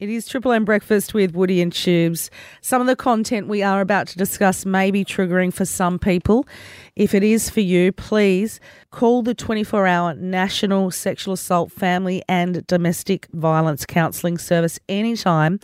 It is Triple M Breakfast with Woody and Tubes. Some of the content we are about to discuss may be triggering for some people. If it is for you, please call the 24 hour National Sexual Assault, Family and Domestic Violence Counselling Service anytime.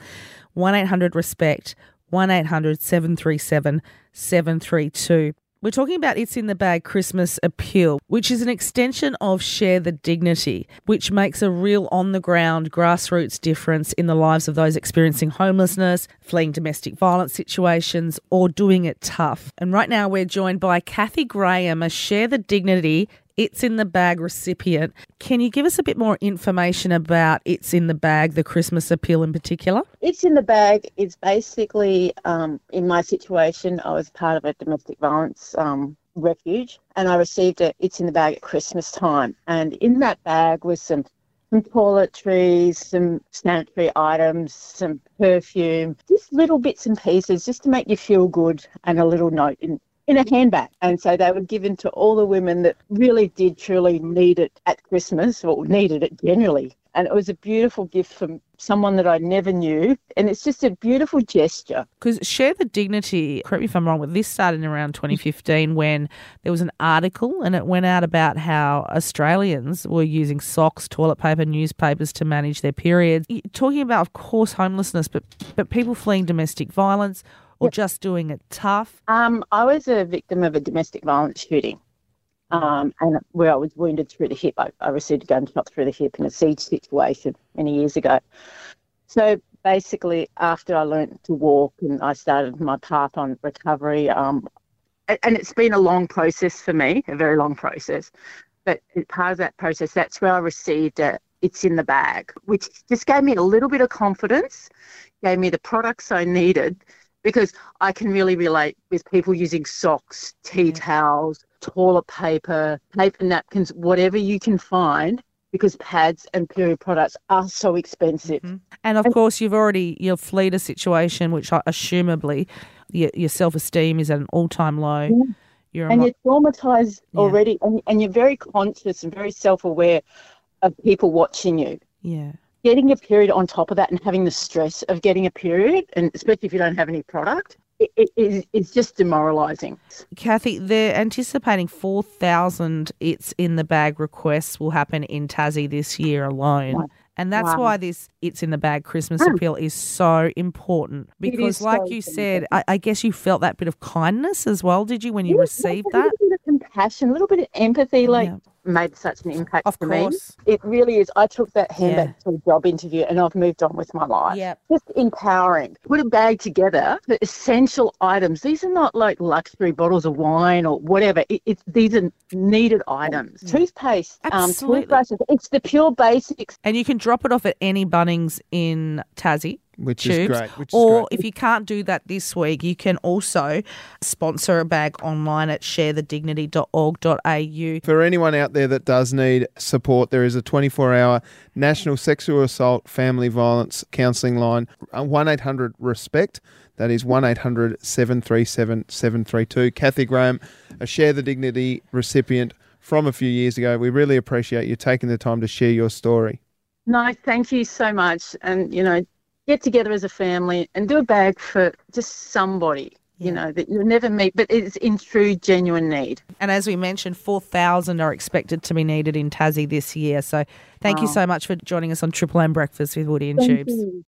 1 800 RESPECT, 1 800 737 732. We're talking about It's in the Bag Christmas Appeal, which is an extension of Share the Dignity, which makes a real on the ground grassroots difference in the lives of those experiencing homelessness, fleeing domestic violence situations, or doing it tough. And right now we're joined by Kathy Graham, a Share the Dignity it's in the Bag recipient. Can you give us a bit more information about It's in the Bag, the Christmas appeal in particular? It's in the Bag is basically, um, in my situation, I was part of a domestic violence um, refuge and I received it. It's in the Bag at Christmas time. And in that bag was some some toiletries, some sanitary items, some perfume, just little bits and pieces just to make you feel good and a little note in, in a handbag. And so they were given to all the women that really did truly need it at Christmas or needed it generally. And it was a beautiful gift from someone that I never knew. And it's just a beautiful gesture. Because Share the Dignity, correct me if I'm wrong, but this started in around 2015 when there was an article and it went out about how Australians were using socks, toilet paper, newspapers to manage their periods. Talking about, of course, homelessness, but, but people fleeing domestic violence or just doing it tough? Um, I was a victim of a domestic violence shooting. Um, and where I was wounded through the hip, I, I received a gunshot through the hip in a siege situation many years ago. So basically, after I learned to walk and I started my path on recovery, um, and it's been a long process for me, a very long process. But part of that process, that's where I received it. It's in the bag, which just gave me a little bit of confidence, gave me the products I needed because I can really relate with people using socks, tea towels, toilet paper, paper napkins, whatever you can find because pads and period products are so expensive. Mm-hmm. And of and, course, you've already you've fled a situation which, I, assumably, your, your self esteem is at an all time low. Yeah. You're and you're traumatized yeah. already, and, and you're very conscious and very self aware of people watching you. Yeah getting a period on top of that and having the stress of getting a period, and especially if you don't have any product, it, it is it's just demoralising. Kathy, they're anticipating 4,000 It's in the Bag requests will happen in Tassie this year alone. And that's wow. why this It's in the Bag Christmas mm. appeal is so important. Because, like so you said, I, I, guess you felt that bit of kindness as well, did you, when you received that? A little bit of compassion, a little bit of empathy. Like, yeah made such an impact of for course. me. It really is. I took that handbag yeah. to a job interview and I've moved on with my life. Yep. Just empowering. Put a bag together the essential items. These are not like luxury bottles of wine or whatever. It, it's these are needed items. Mm. Toothpaste, um, toothbrushes. It's the pure basics. And you can drop it off at any Bunnings in Tassie which tubes. is great. Which or is great. if you can't do that this week, you can also sponsor a bag online at sharethedignity.org.au. For anyone out there that does need support, there is a 24 hour National Sexual Assault Family Violence Counselling line, 1 800 RESPECT. That is 1 800 737 732. Kathy Graham, a Share the Dignity recipient from a few years ago. We really appreciate you taking the time to share your story. No, thank you so much. And, you know, get together as a family and do a bag for just somebody you know that you'll never meet but it's in true genuine need and as we mentioned 4000 are expected to be needed in tassie this year so thank wow. you so much for joining us on triple m breakfast with woody and thank tubes you.